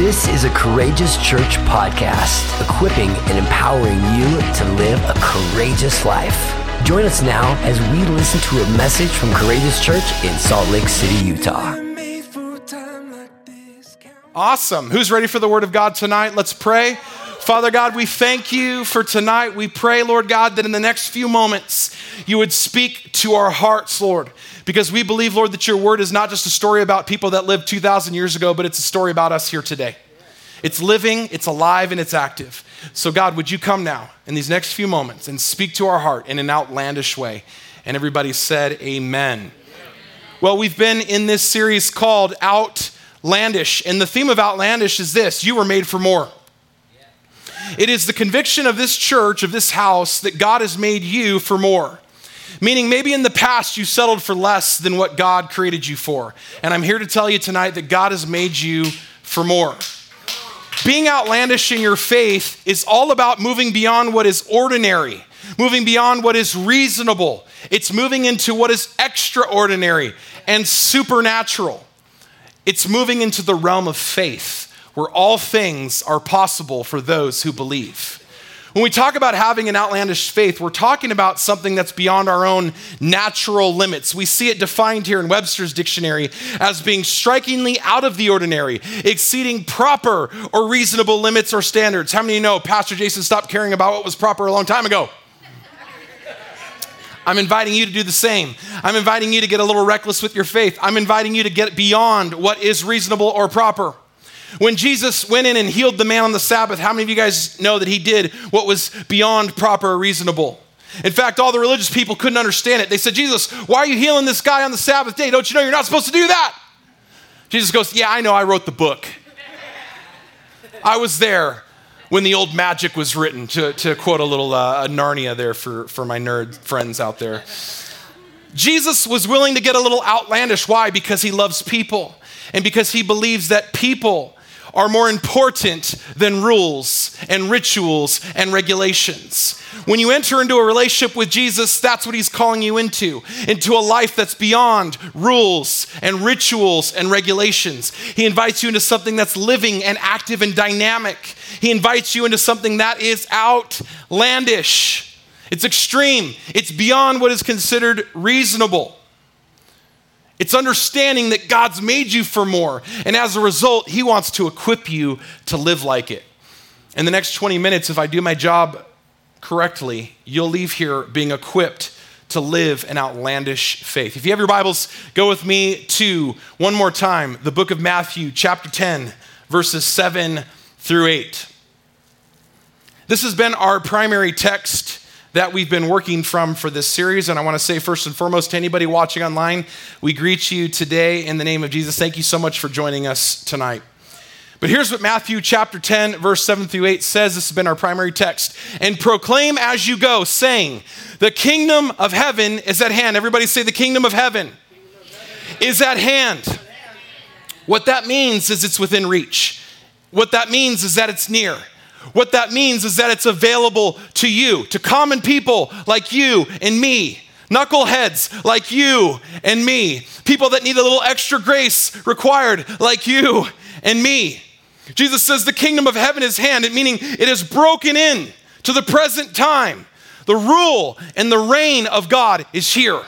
This is a Courageous Church podcast, equipping and empowering you to live a courageous life. Join us now as we listen to a message from Courageous Church in Salt Lake City, Utah. Awesome. Who's ready for the word of God tonight? Let's pray. Father God, we thank you for tonight. We pray, Lord God, that in the next few moments you would speak to our hearts, Lord because we believe, Lord, that your word is not just a story about people that lived 2,000 years ago, but it's a story about us here today. It's living, it's alive, and it's active. So, God, would you come now in these next few moments and speak to our heart in an outlandish way? And everybody said, Amen. Well, we've been in this series called Outlandish, and the theme of Outlandish is this you were made for more. It is the conviction of this church, of this house, that God has made you for more. Meaning, maybe in the past you settled for less than what God created you for. And I'm here to tell you tonight that God has made you for more. Being outlandish in your faith is all about moving beyond what is ordinary, moving beyond what is reasonable. It's moving into what is extraordinary and supernatural. It's moving into the realm of faith, where all things are possible for those who believe. When we talk about having an outlandish faith, we're talking about something that's beyond our own natural limits. We see it defined here in Webster's dictionary as being strikingly out of the ordinary, exceeding proper or reasonable limits or standards. How many of you know Pastor Jason stopped caring about what was proper a long time ago? I'm inviting you to do the same. I'm inviting you to get a little reckless with your faith. I'm inviting you to get beyond what is reasonable or proper. When Jesus went in and healed the man on the Sabbath, how many of you guys know that he did what was beyond proper or reasonable? In fact, all the religious people couldn't understand it. They said, Jesus, why are you healing this guy on the Sabbath day? Don't you know you're not supposed to do that? Jesus goes, Yeah, I know, I wrote the book. I was there when the old magic was written, to, to quote a little uh, Narnia there for, for my nerd friends out there. Jesus was willing to get a little outlandish. Why? Because he loves people and because he believes that people are more important than rules and rituals and regulations. When you enter into a relationship with Jesus, that's what he's calling you into into a life that's beyond rules and rituals and regulations. He invites you into something that's living and active and dynamic. He invites you into something that is outlandish. It's extreme, it's beyond what is considered reasonable. It's understanding that God's made you for more. And as a result, He wants to equip you to live like it. In the next 20 minutes, if I do my job correctly, you'll leave here being equipped to live an outlandish faith. If you have your Bibles, go with me to one more time the book of Matthew, chapter 10, verses 7 through 8. This has been our primary text that we've been working from for this series. And I want to say, first and foremost, to anybody watching online, we greet you today in the name of Jesus. Thank you so much for joining us tonight. But here's what Matthew chapter 10, verse 7 through 8 says. This has been our primary text. And proclaim as you go, saying, The kingdom of heaven is at hand. Everybody say, The kingdom of heaven, is at hand. What that means is it's within reach. What that means is that it's near. What that means is that it's available to you, to common people like you and me, knuckleheads like you and me, people that need a little extra grace required like you and me. Jesus says the kingdom of heaven is hand, meaning it is broken in to the present time. The rule and the reign of God is here.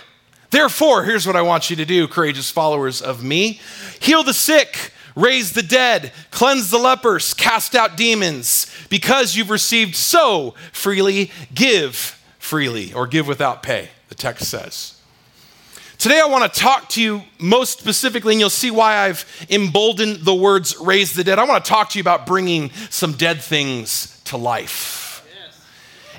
Therefore, here's what I want you to do, courageous followers of me heal the sick raise the dead, cleanse the lepers, cast out demons. Because you've received so freely, give freely, or give without pay, the text says. Today, I want to talk to you most specifically, and you'll see why I've emboldened the words raise the dead. I want to talk to you about bringing some dead things to life.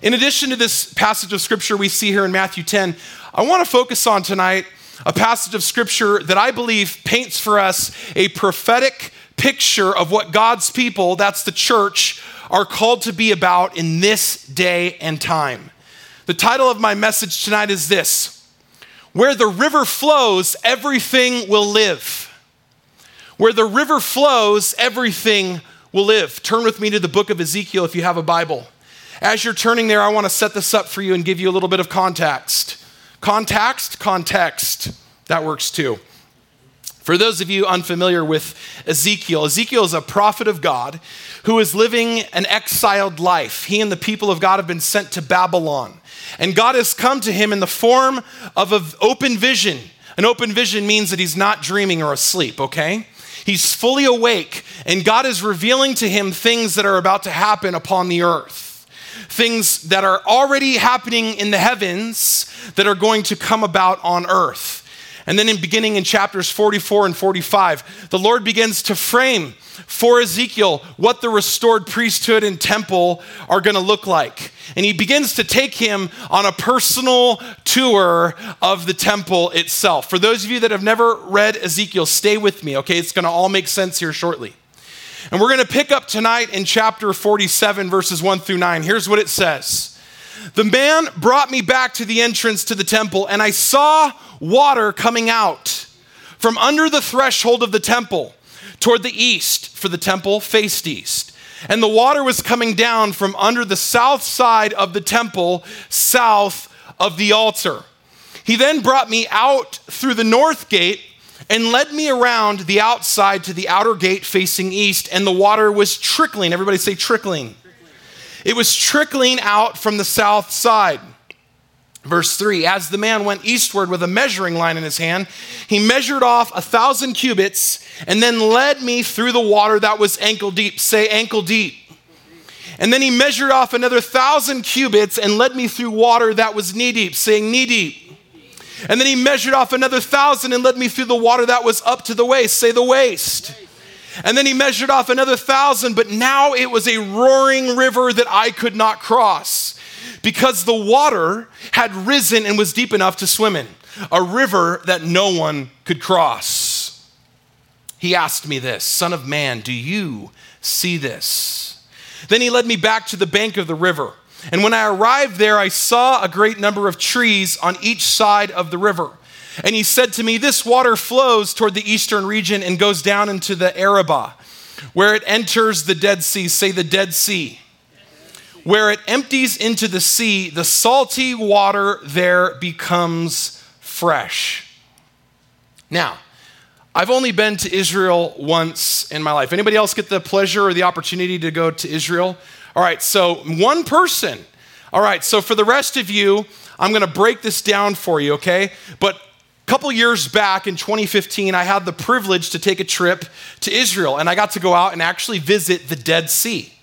In addition to this passage of scripture we see here in Matthew 10, I want to focus on tonight a passage of scripture that I believe paints for us a prophetic picture of what God's people, that's the church, are called to be about in this day and time. The title of my message tonight is this Where the river flows, everything will live. Where the river flows, everything will live. Turn with me to the book of Ezekiel if you have a Bible. As you're turning there, I want to set this up for you and give you a little bit of context. Context, context, that works too. For those of you unfamiliar with Ezekiel, Ezekiel is a prophet of God who is living an exiled life. He and the people of God have been sent to Babylon. And God has come to him in the form of an open vision. An open vision means that he's not dreaming or asleep, okay? He's fully awake, and God is revealing to him things that are about to happen upon the earth. Things that are already happening in the heavens that are going to come about on earth. And then in beginning in chapters 44 and 45, the Lord begins to frame for Ezekiel what the restored priesthood and temple are going to look like. And he begins to take him on a personal tour of the temple itself. For those of you that have never read Ezekiel, stay with me, okay? It's going to all make sense here shortly. And we're going to pick up tonight in chapter 47, verses 1 through 9. Here's what it says The man brought me back to the entrance to the temple, and I saw water coming out from under the threshold of the temple toward the east, for the temple faced east. And the water was coming down from under the south side of the temple, south of the altar. He then brought me out through the north gate and led me around the outside to the outer gate facing east, and the water was trickling. Everybody say trickling. It was trickling out from the south side. Verse 3 As the man went eastward with a measuring line in his hand, he measured off a thousand cubits and then led me through the water that was ankle deep. Say ankle deep. And then he measured off another thousand cubits and led me through water that was knee deep, saying knee deep. And then he measured off another thousand and led me through the water that was up to the waist, say the waist. And then he measured off another thousand, but now it was a roaring river that I could not cross because the water had risen and was deep enough to swim in, a river that no one could cross. He asked me this Son of man, do you see this? Then he led me back to the bank of the river. And when I arrived there, I saw a great number of trees on each side of the river. And he said to me, This water flows toward the eastern region and goes down into the Arabah, where it enters the Dead Sea. Say the Dead Sea where it empties into the sea, the salty water there becomes fresh. Now, I've only been to Israel once in my life. Anybody else get the pleasure or the opportunity to go to Israel? All right, so one person. All right, so for the rest of you, I'm going to break this down for you, okay? But a couple years back in 2015, I had the privilege to take a trip to Israel, and I got to go out and actually visit the Dead Sea.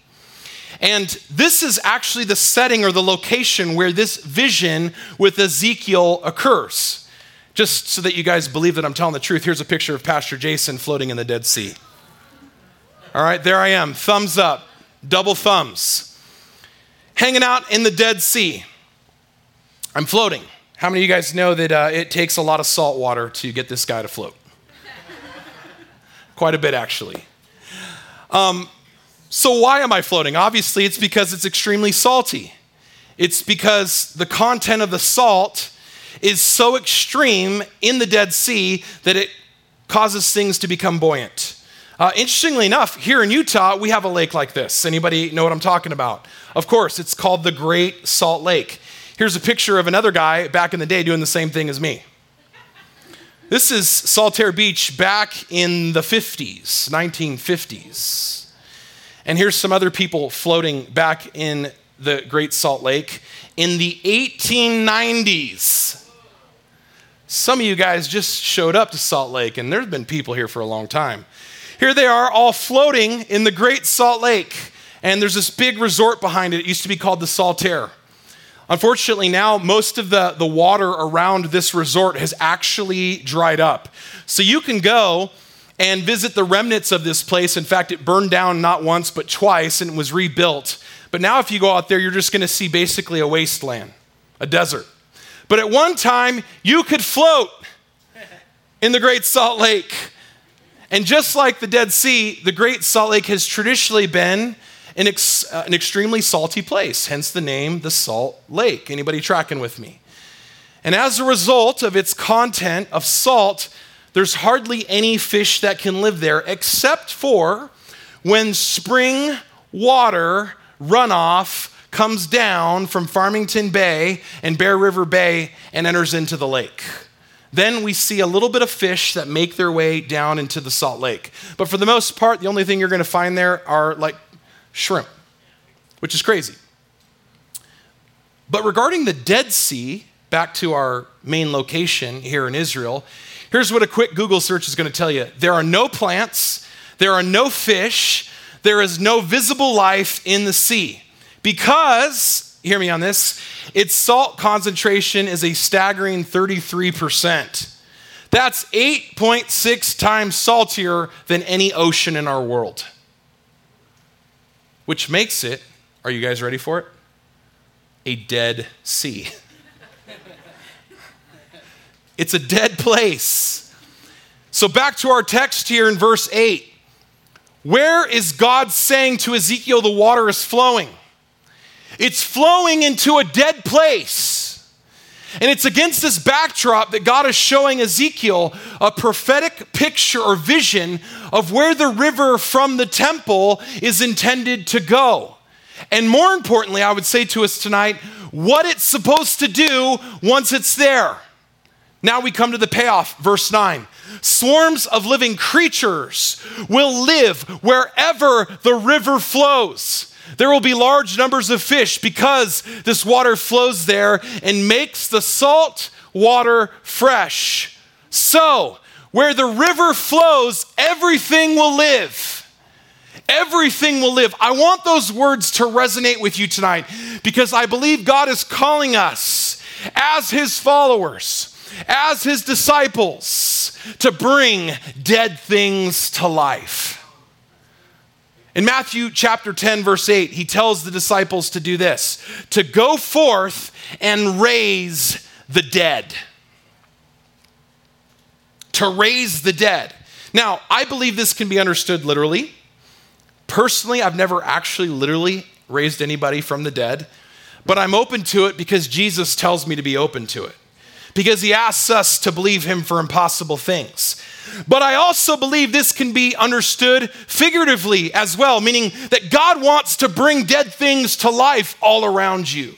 And this is actually the setting or the location where this vision with Ezekiel occurs. Just so that you guys believe that I'm telling the truth, here's a picture of Pastor Jason floating in the Dead Sea. All right, there I am, thumbs up, double thumbs. Hanging out in the Dead Sea. I'm floating. How many of you guys know that uh, it takes a lot of salt water to get this guy to float? Quite a bit, actually. Um, so, why am I floating? Obviously, it's because it's extremely salty. It's because the content of the salt is so extreme in the Dead Sea that it causes things to become buoyant. Uh, interestingly enough, here in Utah, we have a lake like this. Anybody know what I'm talking about? Of course, it's called the Great Salt Lake. Here's a picture of another guy back in the day doing the same thing as me. This is Saltair Beach back in the 50s, 1950s. And here's some other people floating back in the Great Salt Lake in the 1890s. Some of you guys just showed up to Salt Lake, and there's been people here for a long time. Here they are, all floating in the Great Salt Lake, and there's this big resort behind it. It used to be called the Saltair. Unfortunately, now most of the, the water around this resort has actually dried up. So you can go and visit the remnants of this place. In fact, it burned down not once, but twice and it was rebuilt. But now, if you go out there, you're just going to see basically a wasteland, a desert. But at one time, you could float in the Great Salt Lake. And just like the Dead Sea, the Great Salt Lake has traditionally been an, ex- uh, an extremely salty place, hence the name the Salt Lake. Anybody tracking with me? And as a result of its content of salt, there's hardly any fish that can live there except for when spring water runoff comes down from Farmington Bay and Bear River Bay and enters into the lake. Then we see a little bit of fish that make their way down into the Salt Lake. But for the most part, the only thing you're going to find there are like shrimp, which is crazy. But regarding the Dead Sea, back to our main location here in Israel, here's what a quick Google search is going to tell you there are no plants, there are no fish, there is no visible life in the sea because hear me on this, its salt concentration is a staggering 33%. That's 8.6 times saltier than any ocean in our world. Which makes it, are you guys ready for it? A dead sea. it's a dead place. So, back to our text here in verse 8. Where is God saying to Ezekiel the water is flowing? It's flowing into a dead place. And it's against this backdrop that God is showing Ezekiel a prophetic picture or vision of where the river from the temple is intended to go. And more importantly, I would say to us tonight, what it's supposed to do once it's there. Now we come to the payoff, verse 9. Swarms of living creatures will live wherever the river flows. There will be large numbers of fish because this water flows there and makes the salt water fresh. So, where the river flows, everything will live. Everything will live. I want those words to resonate with you tonight because I believe God is calling us as His followers, as His disciples, to bring dead things to life. In Matthew chapter 10, verse 8, he tells the disciples to do this to go forth and raise the dead. To raise the dead. Now, I believe this can be understood literally. Personally, I've never actually literally raised anybody from the dead, but I'm open to it because Jesus tells me to be open to it. Because he asks us to believe him for impossible things. But I also believe this can be understood figuratively as well, meaning that God wants to bring dead things to life all around you.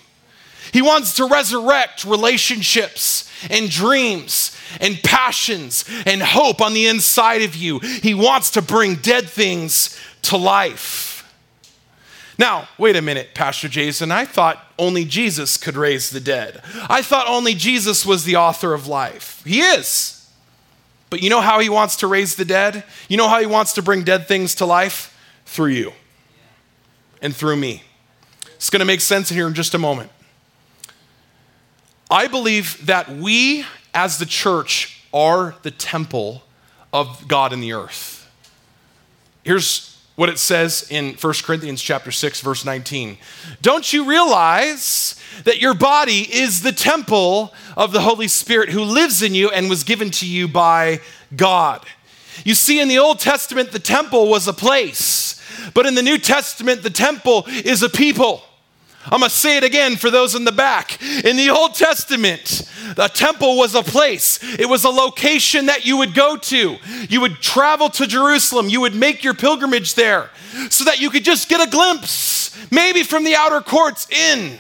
He wants to resurrect relationships and dreams and passions and hope on the inside of you. He wants to bring dead things to life. Now, wait a minute, Pastor Jason. I thought only Jesus could raise the dead. I thought only Jesus was the author of life. He is. But you know how he wants to raise the dead? You know how he wants to bring dead things to life? Through you and through me. It's going to make sense here in just a moment. I believe that we, as the church, are the temple of God in the earth. Here's what it says in 1 Corinthians chapter 6 verse 19. Don't you realize that your body is the temple of the Holy Spirit who lives in you and was given to you by God. You see, in the Old Testament, the temple was a place, but in the New Testament, the temple is a people. I'm gonna say it again for those in the back. In the Old Testament, the temple was a place, it was a location that you would go to. You would travel to Jerusalem, you would make your pilgrimage there so that you could just get a glimpse, maybe from the outer courts in.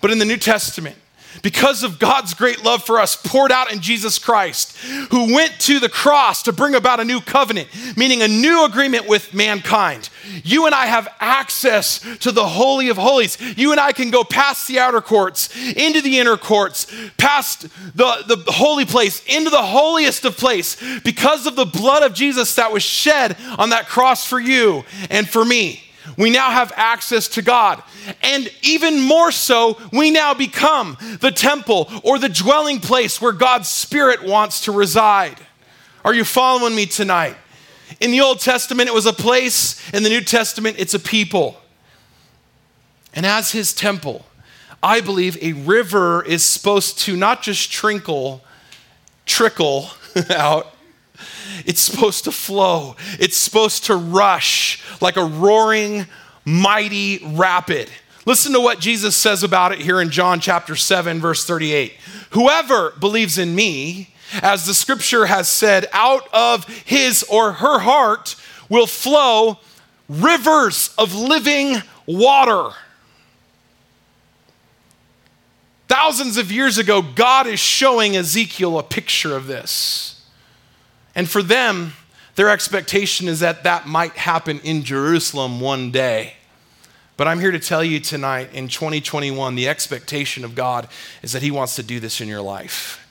But in the New Testament, because of God's great love for us poured out in Jesus Christ, who went to the cross to bring about a new covenant, meaning a new agreement with mankind. You and I have access to the Holy of Holies. You and I can go past the outer courts, into the inner courts, past the, the holy place, into the holiest of place, because of the blood of Jesus that was shed on that cross for you and for me we now have access to God. And even more so, we now become the temple or the dwelling place where God's Spirit wants to reside. Are you following me tonight? In the Old Testament, it was a place. In the New Testament, it's a people. And as his temple, I believe a river is supposed to not just trickle, trickle out, it's supposed to flow, it's supposed to rush like a roaring, mighty rapid. Listen to what Jesus says about it here in John chapter 7, verse 38. Whoever believes in me, as the scripture has said, out of his or her heart will flow rivers of living water. Thousands of years ago, God is showing Ezekiel a picture of this. And for them, their expectation is that that might happen in Jerusalem one day. But I'm here to tell you tonight in 2021, the expectation of God is that He wants to do this in your life.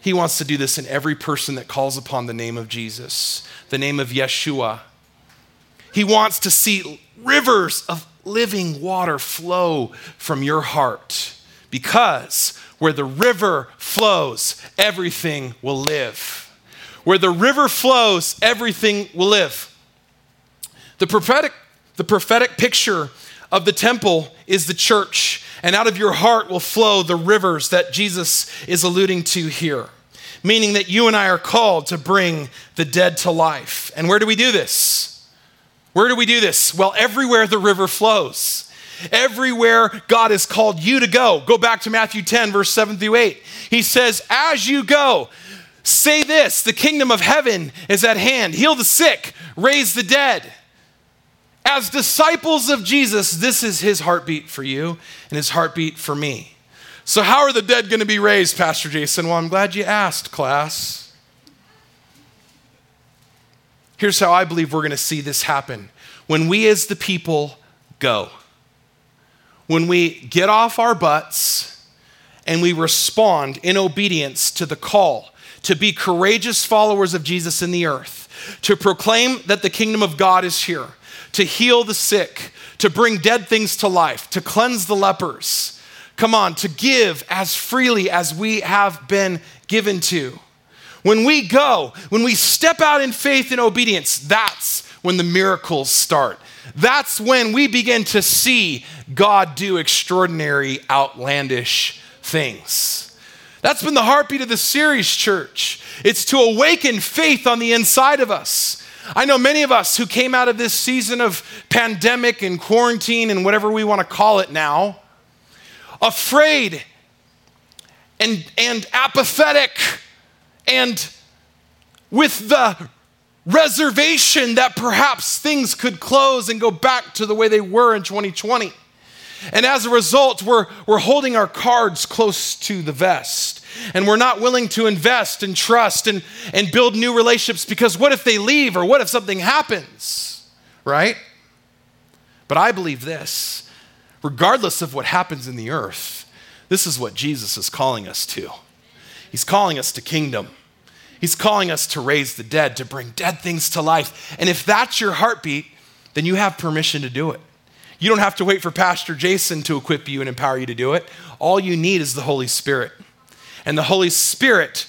He wants to do this in every person that calls upon the name of Jesus, the name of Yeshua. He wants to see rivers of living water flow from your heart because where the river flows, everything will live. Where the river flows, everything will live. The prophetic, the prophetic picture of the temple is the church, and out of your heart will flow the rivers that Jesus is alluding to here. Meaning that you and I are called to bring the dead to life. And where do we do this? Where do we do this? Well, everywhere the river flows. Everywhere God has called you to go. Go back to Matthew 10, verse 7 through 8. He says, As you go, say this the kingdom of heaven is at hand. Heal the sick, raise the dead. As disciples of Jesus, this is his heartbeat for you and his heartbeat for me. So, how are the dead going to be raised, Pastor Jason? Well, I'm glad you asked, class. Here's how I believe we're going to see this happen when we, as the people, go. When we get off our butts and we respond in obedience to the call to be courageous followers of Jesus in the earth, to proclaim that the kingdom of God is here to heal the sick, to bring dead things to life, to cleanse the lepers. Come on, to give as freely as we have been given to. When we go, when we step out in faith and obedience, that's when the miracles start. That's when we begin to see God do extraordinary, outlandish things. That's been the heartbeat of the series, church. It's to awaken faith on the inside of us. I know many of us who came out of this season of pandemic and quarantine and whatever we want to call it now, afraid and, and apathetic and with the reservation that perhaps things could close and go back to the way they were in 2020. And as a result, we're, we're holding our cards close to the vest and we're not willing to invest and trust and, and build new relationships because what if they leave or what if something happens, right? But I believe this regardless of what happens in the earth, this is what Jesus is calling us to. He's calling us to kingdom. He's calling us to raise the dead, to bring dead things to life. And if that's your heartbeat, then you have permission to do it. You don't have to wait for Pastor Jason to equip you and empower you to do it. All you need is the Holy Spirit and the Holy Spirit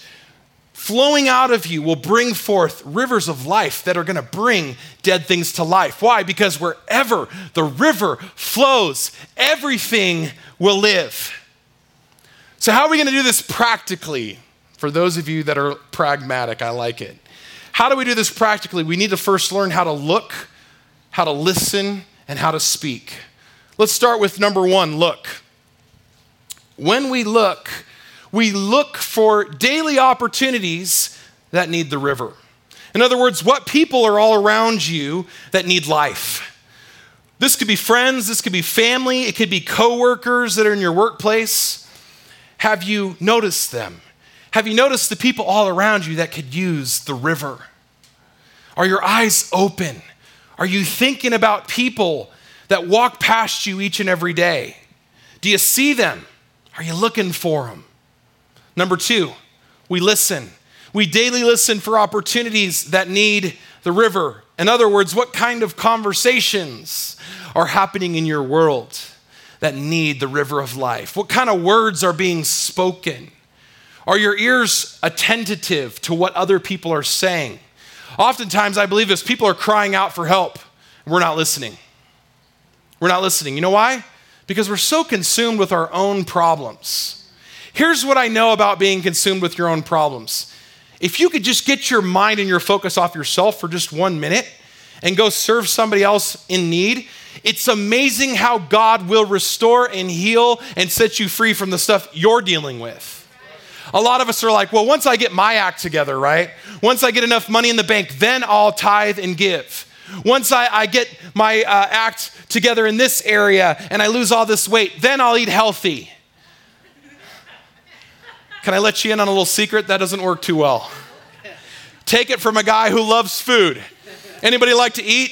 flowing out of you will bring forth rivers of life that are going to bring dead things to life. Why? Because wherever the river flows, everything will live. So, how are we going to do this practically? For those of you that are pragmatic, I like it. How do we do this practically? We need to first learn how to look, how to listen, and how to speak. Let's start with number one look. When we look, we look for daily opportunities that need the river. In other words, what people are all around you that need life? This could be friends, this could be family, it could be coworkers that are in your workplace. Have you noticed them? Have you noticed the people all around you that could use the river? Are your eyes open? Are you thinking about people that walk past you each and every day? Do you see them? Are you looking for them? Number two, we listen. We daily listen for opportunities that need the river. In other words, what kind of conversations are happening in your world that need the river of life? What kind of words are being spoken? Are your ears attentive to what other people are saying? Oftentimes, I believe this people are crying out for help, and we're not listening. We're not listening. You know why? Because we're so consumed with our own problems. Here's what I know about being consumed with your own problems. If you could just get your mind and your focus off yourself for just one minute and go serve somebody else in need, it's amazing how God will restore and heal and set you free from the stuff you're dealing with. A lot of us are like, well, once I get my act together, right? Once I get enough money in the bank, then I'll tithe and give. Once I, I get my uh, act together in this area and I lose all this weight, then I'll eat healthy. Can I let you in on a little secret? That doesn't work too well. Take it from a guy who loves food. Anybody like to eat?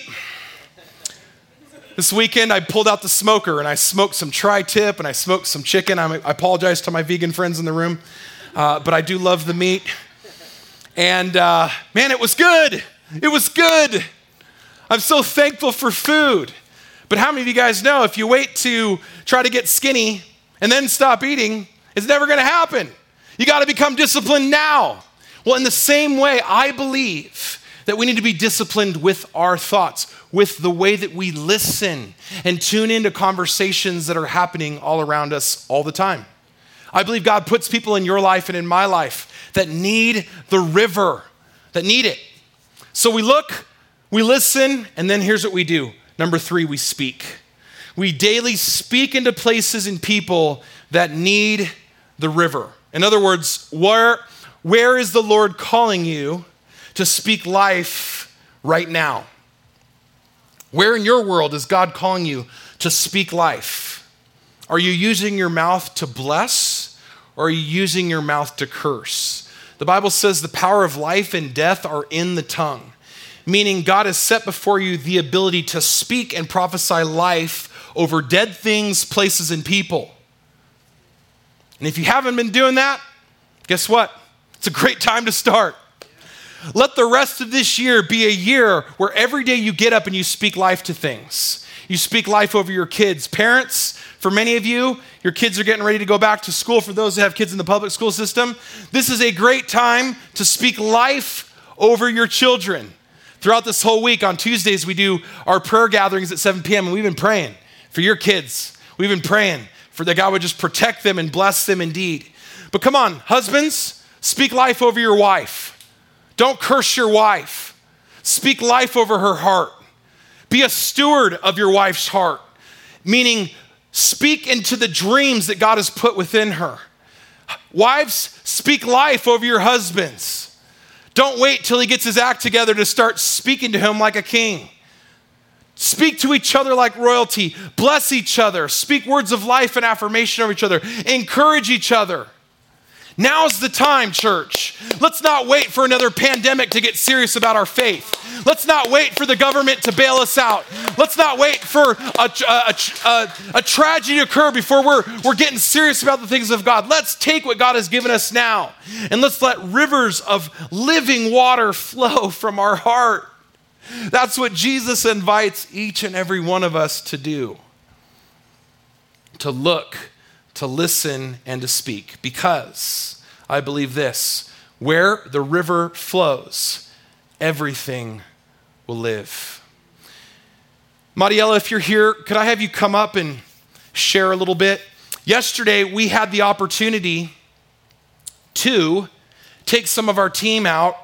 This weekend, I pulled out the smoker and I smoked some tri tip and I smoked some chicken. I apologize to my vegan friends in the room, uh, but I do love the meat. And uh, man, it was good. It was good. I'm so thankful for food. But how many of you guys know if you wait to try to get skinny and then stop eating, it's never going to happen? You got to become disciplined now. Well, in the same way, I believe that we need to be disciplined with our thoughts, with the way that we listen and tune into conversations that are happening all around us all the time. I believe God puts people in your life and in my life that need the river, that need it. So we look, we listen, and then here's what we do. Number three, we speak. We daily speak into places and people that need the river. In other words, where, where is the Lord calling you to speak life right now? Where in your world is God calling you to speak life? Are you using your mouth to bless or are you using your mouth to curse? The Bible says the power of life and death are in the tongue, meaning God has set before you the ability to speak and prophesy life over dead things, places, and people. And if you haven't been doing that, guess what? It's a great time to start. Let the rest of this year be a year where every day you get up and you speak life to things. You speak life over your kids. Parents, for many of you, your kids are getting ready to go back to school. For those that have kids in the public school system, this is a great time to speak life over your children. Throughout this whole week, on Tuesdays, we do our prayer gatherings at 7 p.m., and we've been praying for your kids. We've been praying for that God would just protect them and bless them indeed. But come on, husbands, speak life over your wife. Don't curse your wife. Speak life over her heart. Be a steward of your wife's heart, meaning speak into the dreams that God has put within her. Wives, speak life over your husbands. Don't wait till he gets his act together to start speaking to him like a king. Speak to each other like royalty. Bless each other. Speak words of life and affirmation over each other. Encourage each other. Now's the time, church. Let's not wait for another pandemic to get serious about our faith. Let's not wait for the government to bail us out. Let's not wait for a, a, a, a, tragedy to occur before we're, we're getting serious about the things of God. Let's take what God has given us now and let's let rivers of living water flow from our heart. That's what Jesus invites each and every one of us to do to look to listen and to speak because I believe this where the river flows, everything will live. Mariella, if you're here, could I have you come up and share a little bit? Yesterday, we had the opportunity to take some of our team out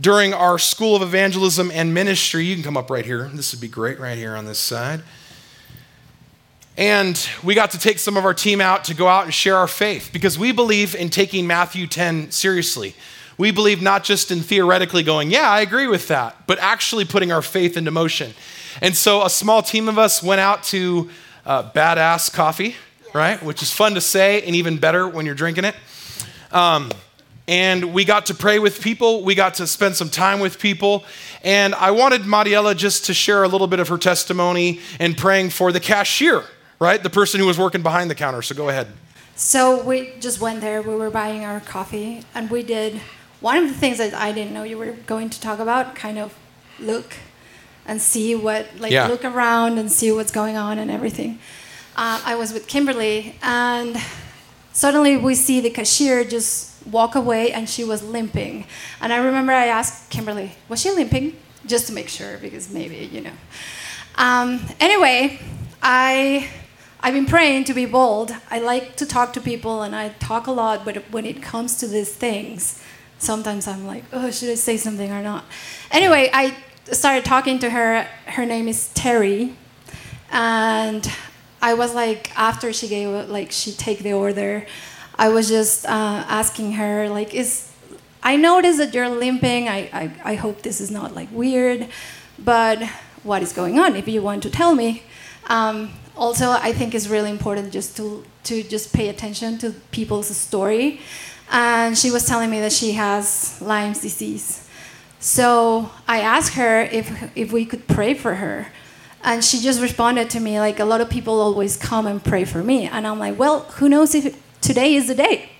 during our School of Evangelism and Ministry. You can come up right here. This would be great right here on this side. And we got to take some of our team out to go out and share our faith because we believe in taking Matthew 10 seriously. We believe not just in theoretically going, yeah, I agree with that, but actually putting our faith into motion. And so a small team of us went out to uh, Badass Coffee, right? Which is fun to say and even better when you're drinking it. Um, and we got to pray with people. We got to spend some time with people. And I wanted Mariella just to share a little bit of her testimony and praying for the cashier right? The person who was working behind the counter. So go ahead. So we just went there. We were buying our coffee, and we did one of the things that I didn't know you were going to talk about. Kind of look and see what, like, yeah. look around and see what's going on and everything. Uh, I was with Kimberly, and suddenly we see the cashier just walk away, and she was limping. And I remember I asked Kimberly, "Was she limping?" Just to make sure, because maybe you know. Um, anyway, I I've been praying to be bold. I like to talk to people and I talk a lot, but when it comes to these things, sometimes I'm like, oh, should I say something or not? Anyway, I started talking to her. Her name is Terry. And I was like, after she gave, like, she take the order, I was just uh, asking her, like, is, I noticed that you're limping. I, I, I hope this is not like weird, but what is going on if you want to tell me? Um, also I think it's really important just to to just pay attention to people's story. And she was telling me that she has Lyme's disease. So I asked her if if we could pray for her. And she just responded to me like a lot of people always come and pray for me. And I'm like, well, who knows if today is the day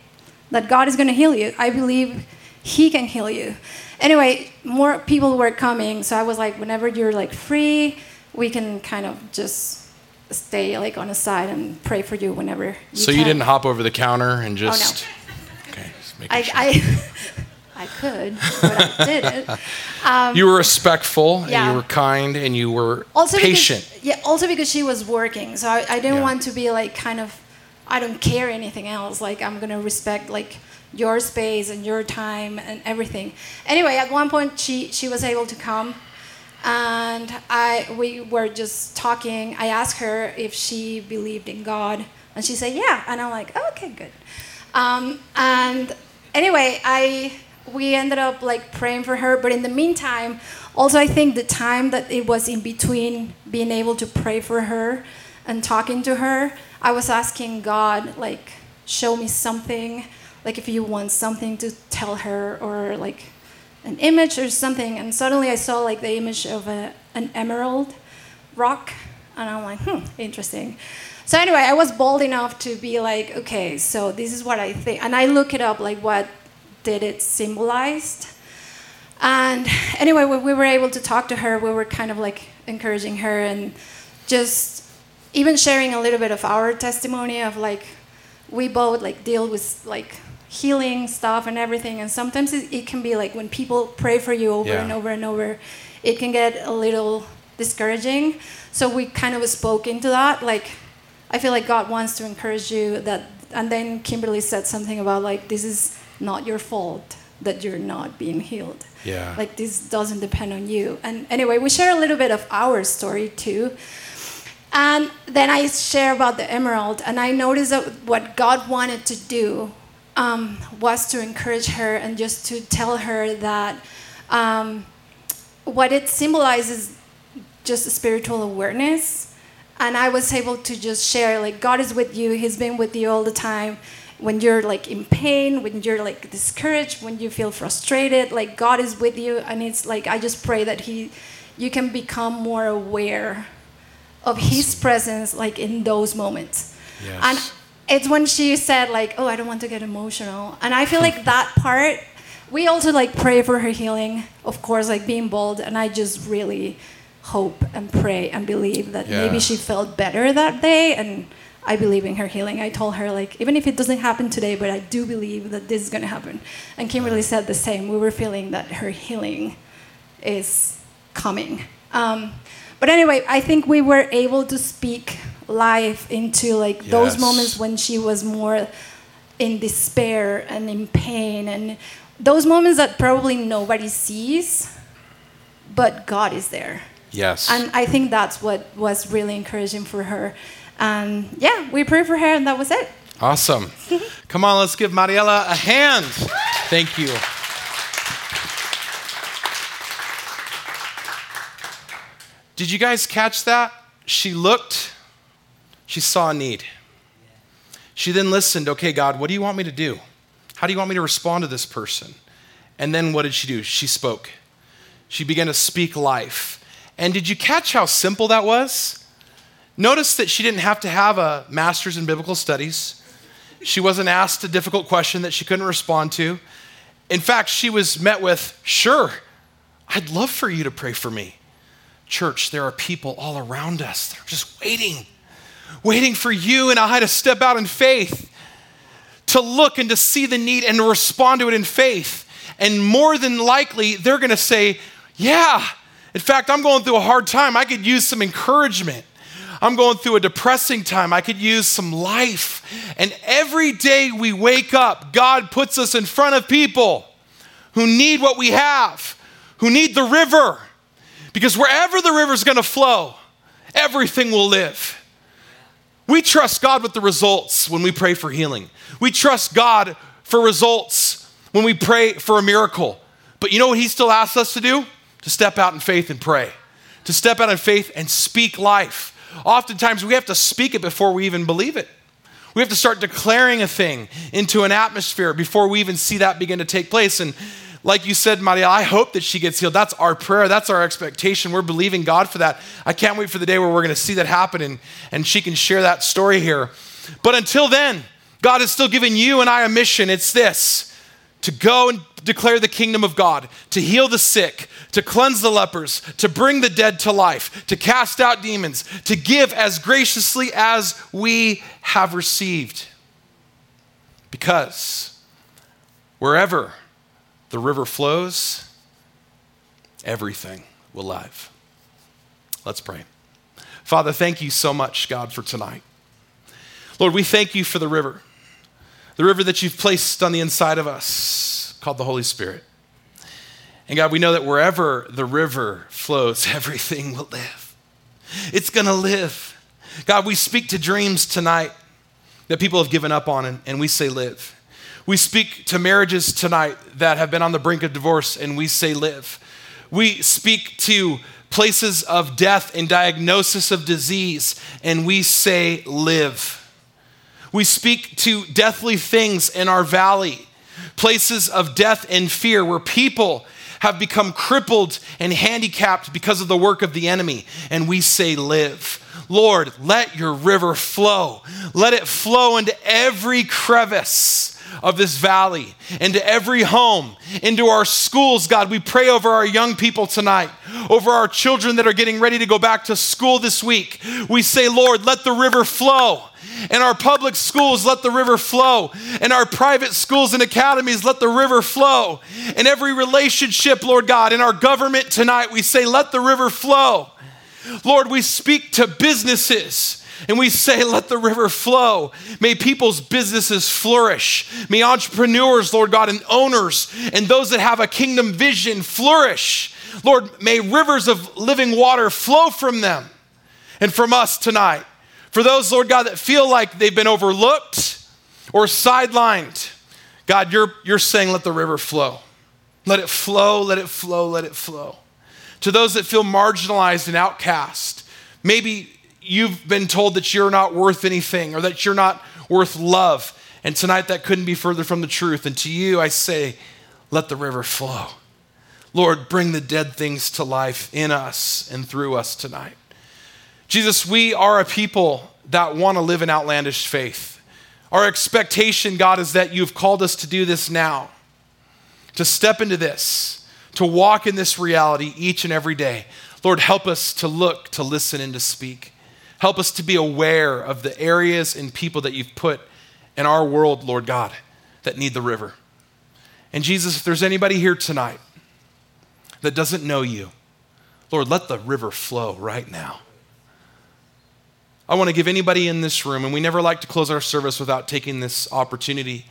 that God is going to heal you? I believe He can heal you. Anyway, more people were coming. So I was like, whenever you're like free, we can kind of just stay like on the side and pray for you whenever you So can. you didn't hop over the counter and just. Oh, no. Okay, just I, sure. I, I could, but I didn't. you were respectful and yeah. you were kind and you were also patient. Because, yeah, also because she was working, so I, I didn't Yeah. want to be like kind of, I don't care anything else. Like I'm gonna respect like your space and your time and everything. Anyway, at one point she she was able to come, and I we were just talking. I asked her if she believed in God, and she said yeah, and I'm like okay good. Um, and anyway, I we ended up like praying for her, but in the meantime, also I think the time that it was in between being able to pray for her and talking to her, I was asking God like show me something, like if you want something to tell her or like an image or something, and suddenly I saw like the image of a, an emerald rock, and I'm like, hmm, interesting. So anyway, I was bold enough to be like, okay, so this is what I think, and I look it up, like what did it symbolize? And anyway, when we were able to talk to her, we were kind of like encouraging her and just even sharing a little bit of our testimony of like we both like deal with like healing stuff and everything. And sometimes it, it can be like when people pray for you over Yeah. and over and over it can get a little discouraging. So we kind of spoke into that. Like i feel like god wants to encourage you that and then kimberly said something about like this is not your fault that you're not being healed. Yeah. like this doesn't depend on you. And anyway we share a little bit of our story too. And then I share about the emerald, and I noticed that what God wanted to do um, was to encourage her and just to tell her that um, what it symbolizes just a spiritual awareness. And I was able to just share, like, God is with you, He's been with you all the time. When you're like in pain, when you're like discouraged, when you feel frustrated, like God is with you. And it's like, I just pray that He, you can become more aware of his presence like in those moments Yes. and it's when she said like oh i don't want to get emotional. And i feel like that part we also like pray for her healing of course like being bold. And i just really hope and pray and believe that Yeah. maybe she felt better that day. And i believe in her healing. I told her like even if it doesn't happen today but i do believe that this is going to happen. And kimberly said the same. We were feeling that her healing is coming. Um, but anyway, I think we were able to speak life into like those moments when she was more in despair and in pain and those moments that probably nobody sees, but God is there. yes. And I think that's what was really encouraging for her. And yeah, we prayed for her and that was it. Awesome. Come on, let's give Mariela a hand. Thank you. Did you guys catch that? She looked, she saw a need. She then listened, okay, God, what do you want me to do? How do you want me to respond to this person? And then what did she do? She spoke. She began to speak life. And did you catch how simple that was? Notice that she didn't have to have a master's in biblical studies. She wasn't asked a difficult question that she couldn't respond to. In fact, she was met with, Sure, I'd love for you to pray for me. Church, there are people all around us that are just waiting, waiting for you and I to step out in faith, to look and to see the need and to respond to it in faith. And more than likely, they're going to say, Yeah, in fact, I'm going through a hard time. I could use some encouragement. I'm going through a depressing time. I could use some life. And every day we wake up, God puts us in front of people who need what we have, who need the river. Because wherever the river is going to flow, everything will live. We trust God with the results when we pray for healing. We trust God for results when we pray for a miracle. But you know what He still asks us to do? To step out in faith and pray, to step out in faith and speak life. oftentimes we have to speak it before we even believe it. We have to start declaring a thing into an atmosphere before we even see that begin to take place. And like you said, Maria, I hope that she gets healed. That's our prayer. That's our expectation. We're believing God for that. I can't wait for the day where we're going to see that happen and, and she can share that story here. But until then, God is still giving you and I a mission. It's this to go and declare the kingdom of God, to heal the sick, to cleanse the lepers, to bring the dead to life, to cast out demons, to give as graciously as we have received. Because wherever the river flows, everything will live. Let's pray. Father, thank you so much, God, for tonight. Lord, we thank you for the river the river that you've placed on the inside of us called the Holy Spirit. And God, we know that wherever the river flows, everything will live. It's going to live. God, we speak to dreams tonight that people have given up on, and, and we say, live. We speak to marriages tonight that have been on the brink of divorce, and we say, live. We speak to places of death and diagnosis of disease, and we say, live. We speak to deathly things in our valley, places of death and fear where people have become crippled and handicapped because of the work of the enemy. And we say, Live. Lord, let your river flow. Let it flow into every crevice of this valley, into every home, into our schools, God. We pray over our young people tonight, over our children that are getting ready to go back to school this week. We say, Lord, let the river flow. In our public schools, let the river flow. In our private schools and academies, let the river flow. In every relationship, Lord God, in our government tonight, we say, let the river flow. Lord, we speak to businesses and we say, let the river flow. May people's businesses flourish. May entrepreneurs, Lord God, and owners and those that have a kingdom vision flourish. Lord, may rivers of living water flow from them and from us tonight. For those, Lord God, that feel like they've been overlooked or sidelined, God, you're, you're saying, let the river flow. Let it flow, let it flow, let it flow. To those that feel marginalized and outcast, maybe you've been told that you're not worth anything or that you're not worth love. And tonight that couldn't be further from the truth. And to you, I say, let the river flow. Lord, bring the dead things to life in us and through us tonight. Jesus, we are a people that want to live in outlandish faith. Our expectation, God, is that you've called us to do this now, to step into this, to walk in this reality each and every day. Lord, help us to look, to listen, and to speak. Help us to be aware of the areas and people that you've put in our world, Lord God, that need the river. And Jesus, if there's anybody here tonight that doesn't know you, Lord, let the river flow right now. I want to give anybody in this room, and we never like to close our service without taking this opportunity,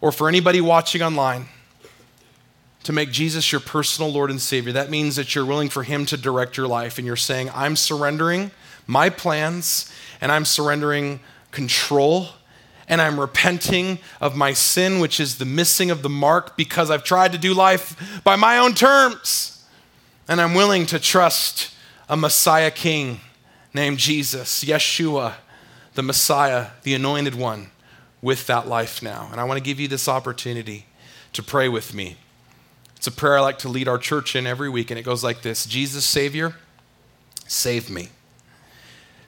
or for anybody watching online, to make Jesus your personal Lord and Savior. That means that you're willing for Him to direct your life, and you're saying, I'm surrendering my plans, and I'm surrendering control, and I'm repenting of my sin, which is the missing of the mark because I've tried to do life by my own terms. And I'm willing to trust a Messiah King named Jesus, Yeshua, the Messiah, the anointed one, with that life now. And I want to give you this opportunity to pray with me. It's a prayer I like to lead our church in every week, and it goes like this Jesus, Savior, save me.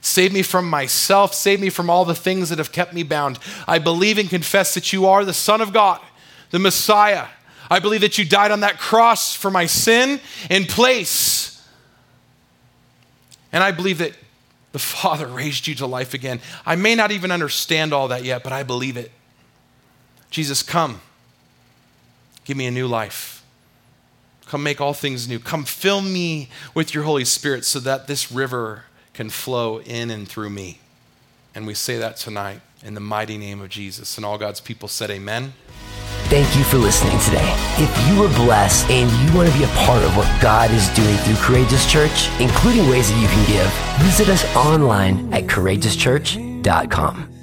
Save me from myself. Save me from all the things that have kept me bound. I believe and confess that you are the Son of God, the Messiah. I believe that you died on that cross for my sin in place. And I believe that the Father raised you to life again. I may not even understand all that yet, but I believe it. Jesus, come. Give me a new life. Come make all things new. Come fill me with your Holy Spirit so that this river can flow in and through me. And we say that tonight in the mighty name of Jesus. And all God's people said, Amen. Thank you for listening today. If you were blessed and you want to be a part of what God is doing through Courageous Church, including ways that you can give, visit us online at courageouschurch.com.